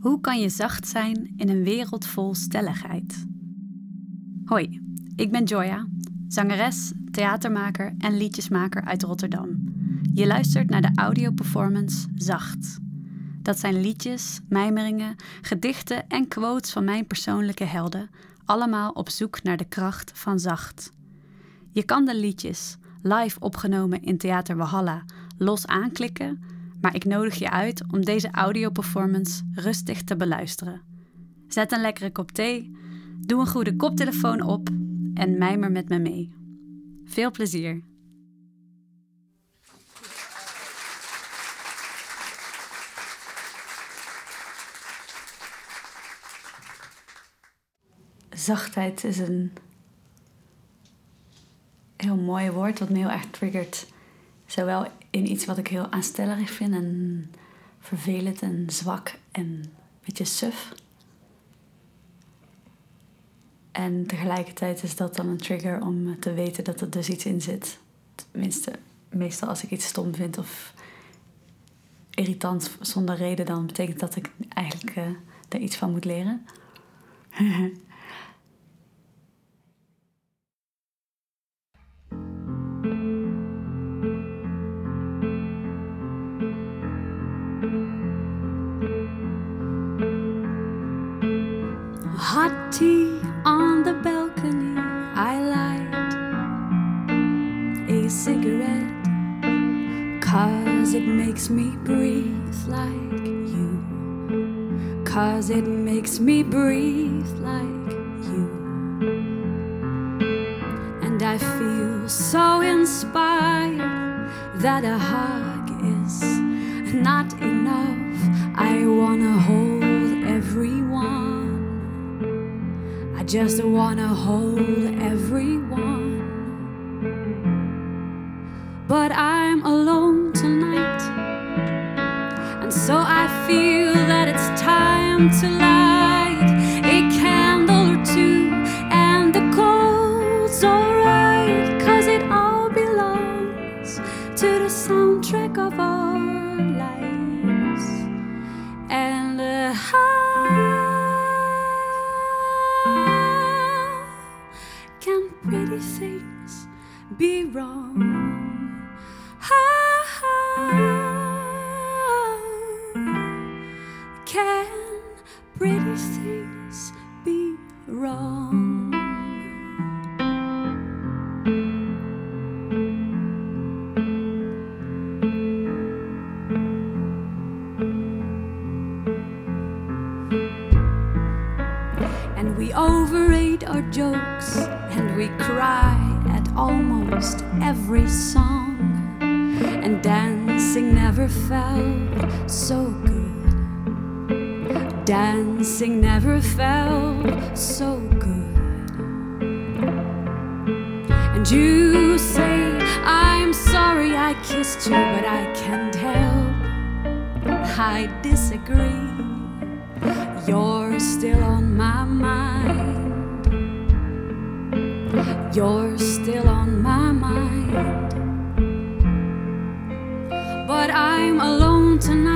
Hoe kan je zacht zijn in een wereld vol stelligheid? Hoi, ik ben Joya, zangeres, theatermaker en liedjesmaker uit Rotterdam. Je luistert naar de audioperformance Zacht. Dat zijn liedjes, mijmeringen, gedichten en quotes van mijn persoonlijke helden, allemaal op zoek naar de kracht van zacht. Je kan de liedjes, live opgenomen in Theater Walhalla, los aanklikken maar ik nodig je uit om deze audioperformance rustig te beluisteren. Zet een lekkere kop thee, doe een goede koptelefoon op en mijmer met me mee. Veel plezier! Zachtheid is een heel mooi woord wat me heel erg triggert. Zowel in iets wat ik heel aanstellerig vind en vervelend en zwak en een beetje suf. En tegelijkertijd is dat dan een trigger om te weten dat er dus iets in zit. Tenminste, meestal als ik iets stom vind of irritant zonder reden, dan betekent dat ik eigenlijk uh, er iets van moet leren. hot tea on the balcony. I light a cigarette, cause it makes me breathe like you. Cause it makes me breathe like you. And I feel so inspired that a hug is not enough. I wanna hold just wanna hold everyone. But I'm alone tonight, and so I feel that it's time to light our jokes and we cry at almost every song. And dancing never felt so good. Dancing never felt so good. And you say, I'm sorry I kissed you, but I can't help. I disagree. You're still on my mind. You're still on my mind. But I'm alone tonight.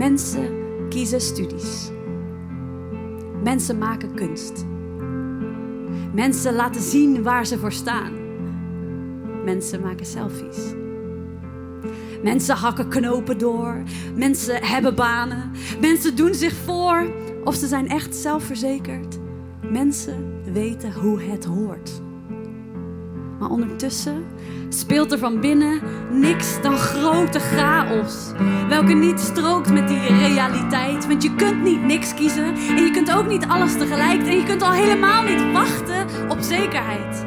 Mensen kiezen studies. Mensen maken kunst. Mensen laten zien waar ze voor staan. Mensen maken selfies. Mensen hakken knopen door. Mensen hebben banen. Mensen doen zich voor of ze zijn echt zelfverzekerd. Mensen weten hoe het hoort. Maar ondertussen speelt er van binnen niks dan grote chaos. Welke niet strookt met die realiteit. Want je kunt niet niks kiezen en je kunt ook niet alles tegelijk. En je kunt al helemaal niet wachten op zekerheid.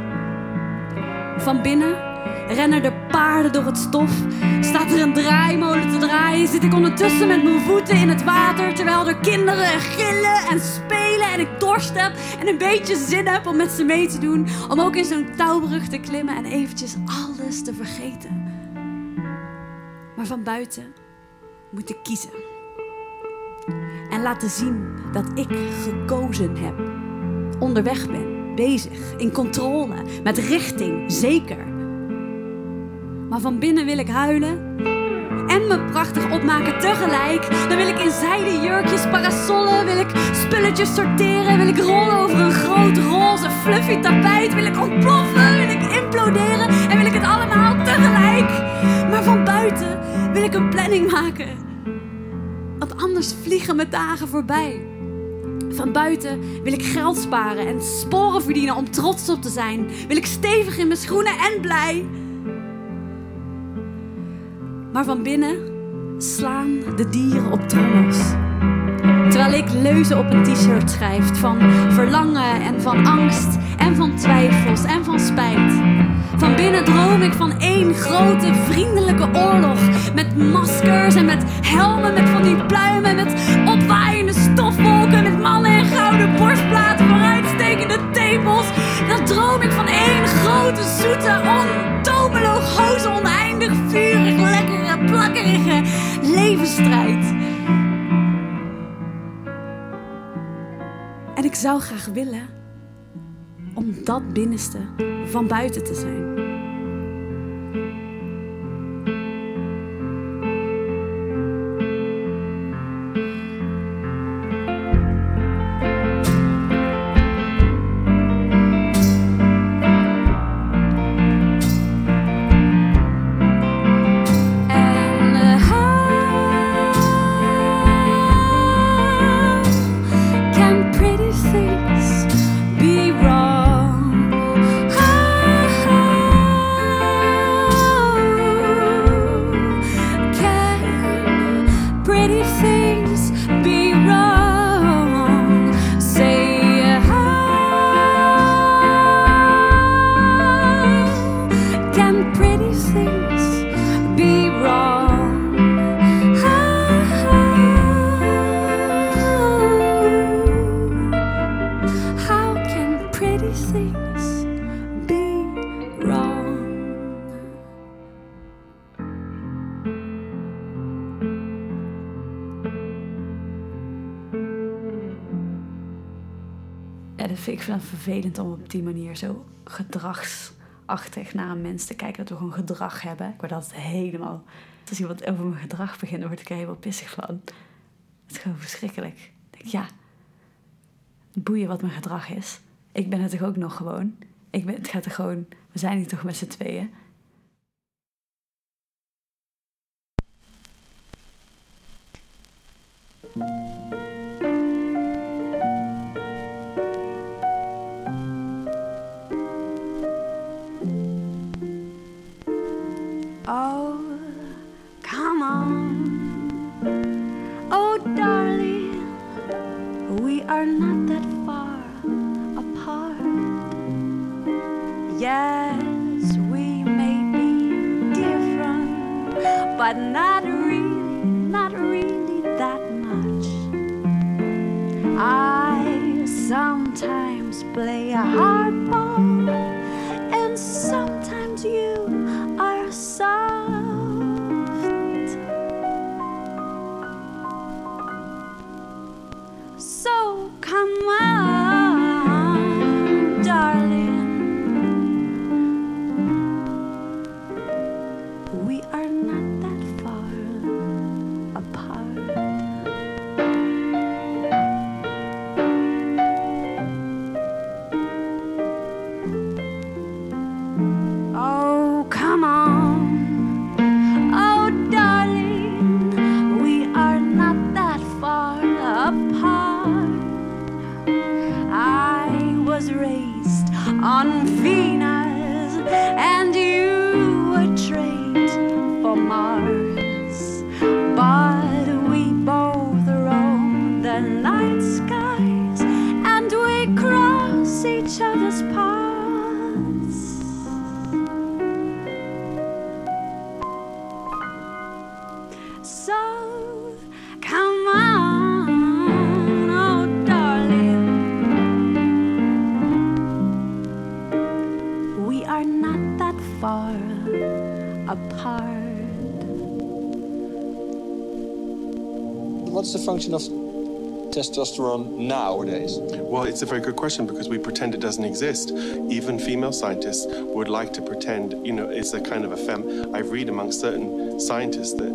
Van binnen rennen de paarden door het stof. Staat er een draaimolen te draaien, zit ik ondertussen met mijn voeten in het water. Terwijl er kinderen gillen en spelen en ik dorst heb en een beetje zin heb om met ze mee te doen. Om ook in zo'n touwbrug te klimmen en eventjes alles te vergeten. Maar van buiten moet ik kiezen. En laten zien dat ik gekozen heb. Onderweg ben, bezig, in controle, met richting, zeker. Maar van binnen wil ik huilen en me prachtig opmaken tegelijk. Dan wil ik in zijden jurkjes, parasollen, wil ik spulletjes sorteren, wil ik rollen over een groot roze fluffy tapijt, wil ik ontploffen, wil ik imploderen en wil ik het allemaal tegelijk. Maar van buiten wil ik een planning maken. Want anders vliegen mijn dagen voorbij. Van buiten wil ik geld sparen en sporen verdienen om trots op te zijn. Wil ik stevig in mijn schoenen en blij. Maar van binnen slaan de dieren op trommels. Terwijl ik leuzen op een t-shirt schrijf van verlangen en van angst en van twijfels en van spijt. Van binnen droom ik van één grote vriendelijke oorlog. Met maskers en met helmen, met van die pluimen, met opwaaiende stofwolken, met mannen en gouden borstplaten, vooruitstekende tepels. Dan droom ik van één grote, zoete, ontomeloos, oneindig, vurig, lekkere, plakkerige levensstrijd. En ik zou graag willen om dat binnenste van buiten te zijn. Vervelend om op die manier zo gedragsachtig naar een mens te kijken. Dat we gewoon gedrag hebben. Ik word altijd helemaal... Als iemand over mijn gedrag begint, word ik er helemaal pissig van. Het is gewoon verschrikkelijk. Ik denk, ja, boeien wat mijn gedrag is. Ik ben het toch ook nog gewoon. Ik ben, het gaat er gewoon... We zijn hier toch met z'n tweeën. Play a hard on Venus, and you a trait for Mars. But we both roam the night skies, and we cross each other's paths. Apart. What's the function of testosterone nowadays? Well, it's a very good question because we pretend it doesn't exist. Even female scientists would like to pretend, you know, it's a kind of a fem. I read among certain scientists that,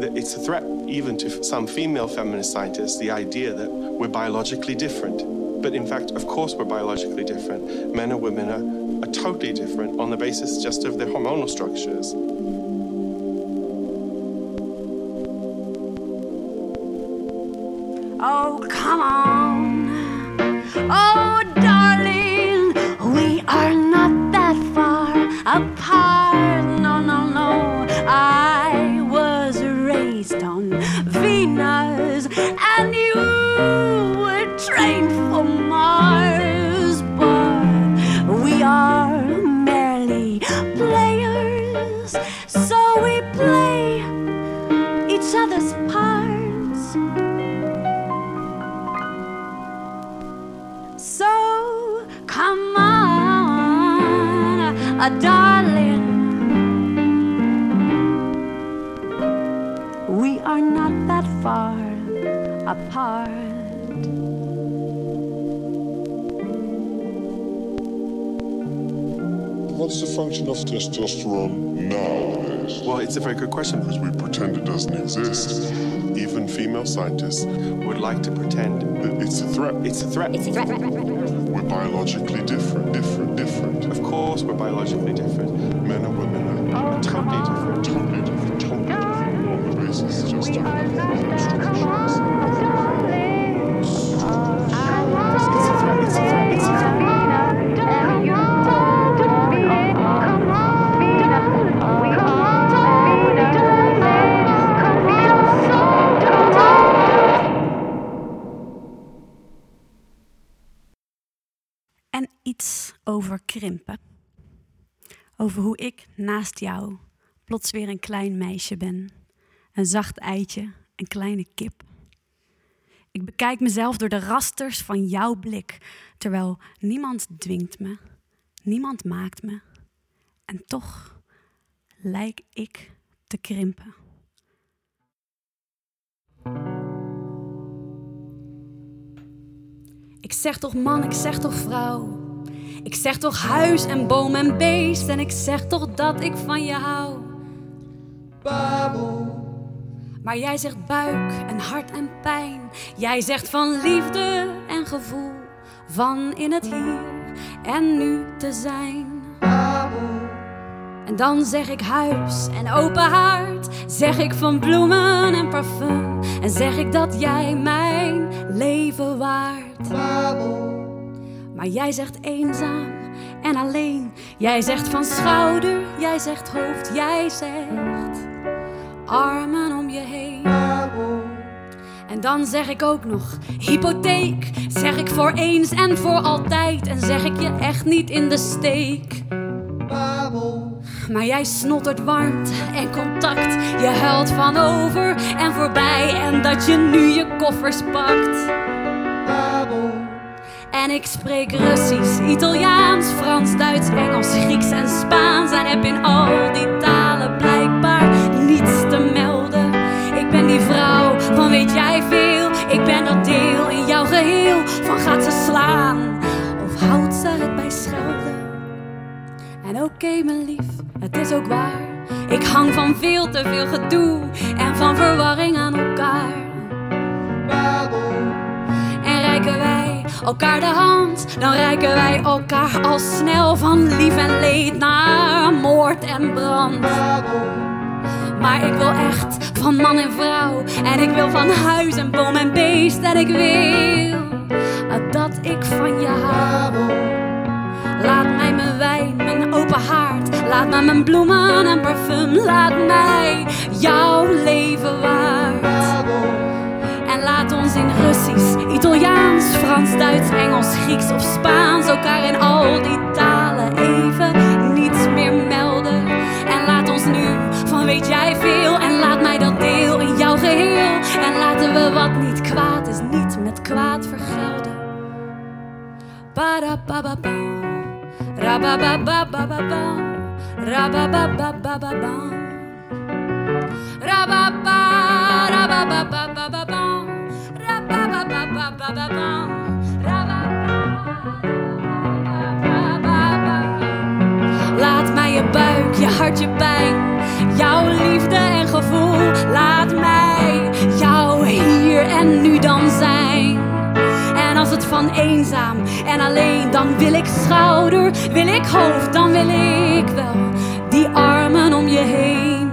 that it's a threat, even to some female feminist scientists, the idea that we're biologically different. But in fact, of course, we're biologically different. Men and women are, are totally different on the basis just of their hormonal structures. Oh, come on. What's the function of testosterone nowadays? Well, it's a very good question because We pretend it doesn't exist. even female scientists would like to pretend That it's a threat. it's a threat. We're biologically different, different, different. Of course, we're biologically different. Men and women are, are totally different. Totally different, totally different. On the basis just of hormonal over krimpen. Over hoe ik naast jou plots weer een klein meisje ben. Een zacht eitje, een kleine kip. Ik bekijk mezelf door de rasters van jouw blik, terwijl niemand dwingt me, niemand maakt me. En toch lijk ik te krimpen. Ik zeg toch man, ik zeg toch vrouw. Ik zeg toch huis en boom en beest. En ik zeg toch dat ik van je hou. Maar jij zegt buik en hart en pijn. Jij zegt van liefde en gevoel. Van in het hier en nu te zijn. En dan zeg ik huis en open haard. Zeg ik van bloemen en parfum. En zeg ik dat jij mijn leven waard. Maar jij zegt eenzaam en alleen. Jij zegt van schouder, jij zegt hoofd, jij zegt armen om je heen. En dan zeg ik ook nog hypotheek. Zeg ik voor eens en voor altijd. En zeg ik je echt niet in de steek. Maar jij snottert warmte en contact. Je huilt van over en voorbij. En dat je nu je koffers pakt. En ik spreek Russisch, Italiaans, Frans, Duits, Engels, Grieks en Spaans. En heb in al die talen blijkbaar niets te melden. Ik ben die vrouw van weet jij veel. Ik ben dat deel in jouw geheel. Van gaat ze slaan of houdt ze het bij schelden? En oké, mijn lief, het is ook waar. Ik hang van veel te veel gedoe en van verwarring aan elkaar. En reiken wij elkaar de hand, dan reiken wij elkaar al snel van lief en leed naar moord en brand. Maar ik wil echt van man en vrouw. En ik wil van huis en boom en beest. En ik wil dat ik van je hou. Laat mij mijn wijn, mijn open haard. Laat mij mijn bloemen en parfum. Laat mij jouw leven waard. En laat ons in Russisch, Italiaans, Frans, Duits Engels, Grieks of Spaans, elkaar in al die talen even niets meer melden. En laat ons nu van weet jij veel en laat mij dat deel in jouw geheel. En laten we wat niet kwaad is, niet met kwaad vergelden. Ba-da-ba-ba-ba. Ra-ba-ba-ba-ba-ba-ba. Ra-ba-ba-ba-ba-ba-ba. Ra-ba-ba. Laat mij je buik, je hart, je pijn, jouw liefde en gevoel. Laat mij jou hier en nu dan zijn. En als het van eenzaam en alleen, dan wil ik schouder, wil ik hoofd, dan wil ik wel die armen om je heen.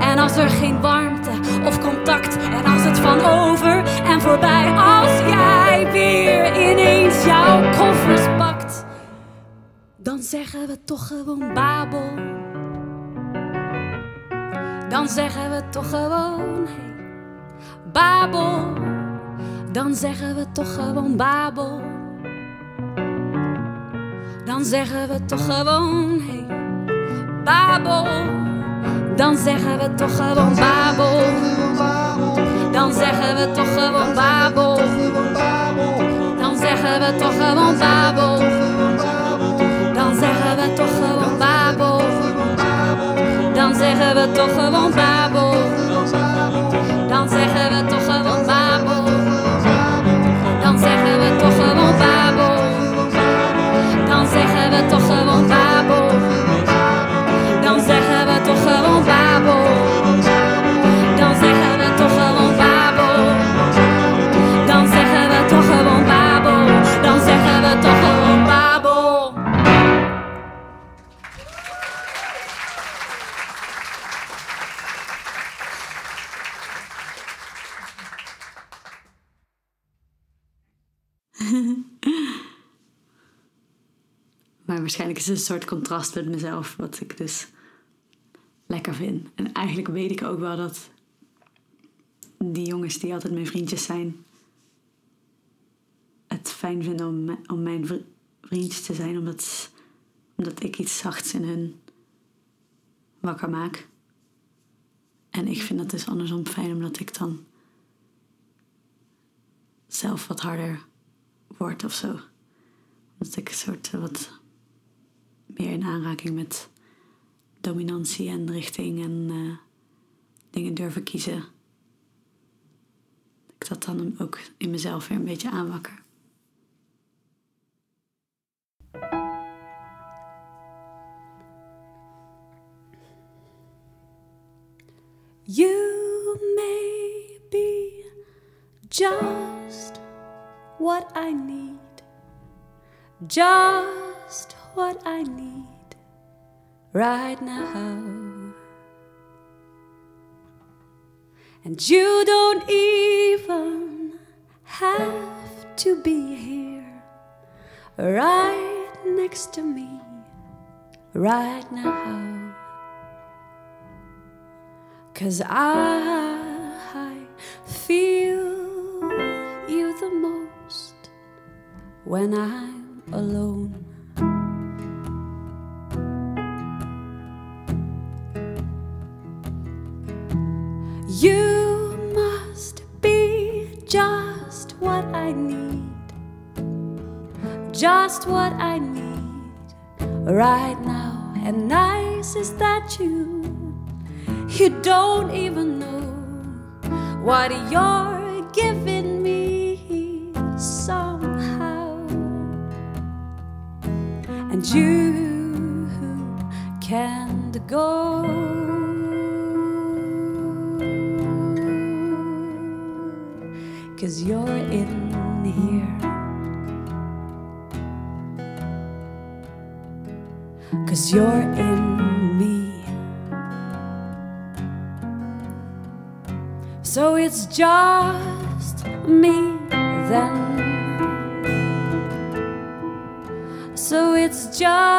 En als er geen warmte en als het van over en voorbij, als jij weer ineens jouw koffers pakt, dan zeggen we toch gewoon Babel. Dan zeggen we toch gewoon hey, Babel. Dan zeggen we toch gewoon Babel. Dan zeggen we toch gewoon hey, Babel. Dan zeggen we toch gewoon Babel. Dan zeggen we toch gewoon Babel. Dan zeggen we toch gewoon Babel. Dan zeggen we toch gewoon Babel. Dan zeggen we toch gewoon Babel. Waarschijnlijk is het een soort contrast met mezelf, wat ik dus lekker vind. En eigenlijk weet ik ook wel dat die jongens die altijd mijn vriendjes zijn, het fijn vinden om, om mijn vri- vriendjes te zijn, omdat, omdat ik iets zachts in hun wakker maak. En ik vind dat dus andersom fijn, omdat ik dan zelf wat harder word of zo. Dat ik een soort eh, wat meer in aanraking met dominantie en richting en eh, dingen durven kiezen. Ik dat dan ook in mezelf weer een beetje aanwakker. You may be just what I need, just what I need right now. And you don't even have to be here right next to me right now. Cause I feel you the most when I'm alone. Just what I need, just what I need right now. And nice is that you you don't even know what you're giving me somehow. And you can't go. Cause you're in here. Cause you're in me. So it's just me then. So it's just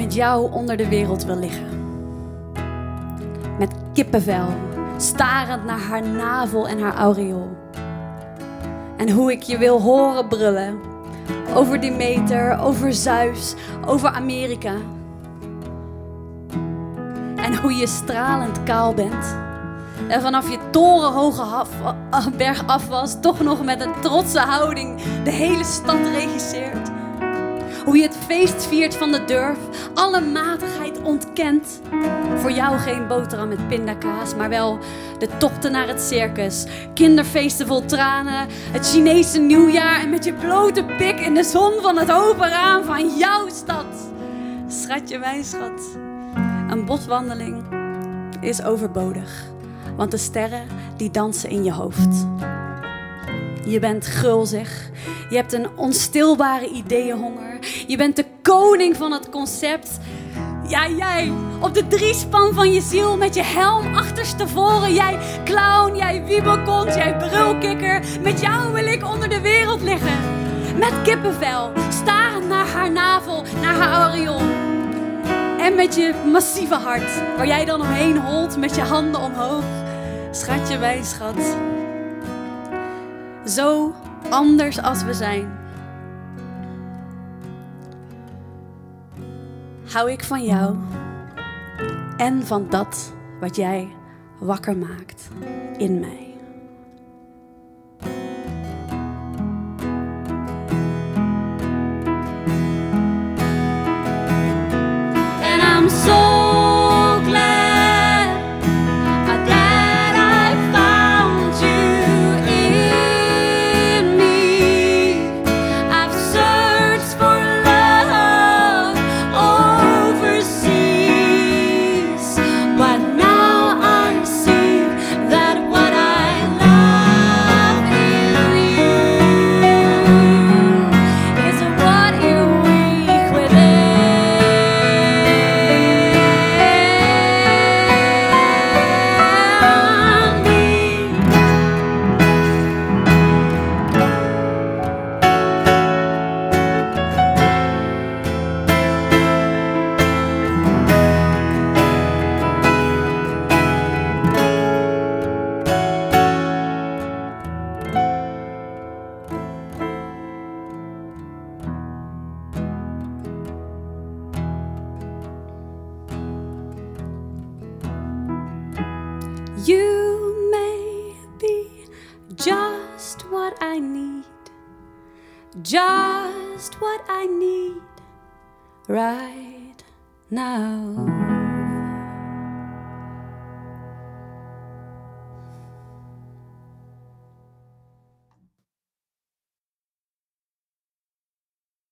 met jou onder de wereld wil liggen. Met kippenvel, starend naar haar navel en haar aureool. En hoe ik je wil horen brullen. Over Demeter, over Zeus, over Amerika. En hoe je stralend kaal bent. En vanaf je torenhoge berg af was, toch nog met een trotse houding de hele stad regisseert. Hoe je het feest viert van de durf, alle matigheid ontkent. Voor jou geen boterham met pindakaas, maar wel de tochten naar het circus. Kinderfeesten vol tranen, het Chinese nieuwjaar en met je blote pik in de zon van het open raam van jouw stad. Schatje, mijn schat. Een boswandeling is overbodig, want de sterren die dansen in je hoofd. Je bent gulzig. Je hebt een onstilbare ideeënhonger. Je bent de koning van het concept. Ja, jij, op de driespan van je ziel met je helm achterstevoren. Jij clown, jij wiebelkont, jij brulkikker. Met jou wil ik onder de wereld liggen. Met kippenvel, starend naar haar navel, naar haar aureool. En met je massieve hart, waar jij dan omheen holt met je handen omhoog. Schatje, mijn schat. Zo anders als we zijn. Hou ik van jou en van dat wat jij wakker maakt in mij. right now.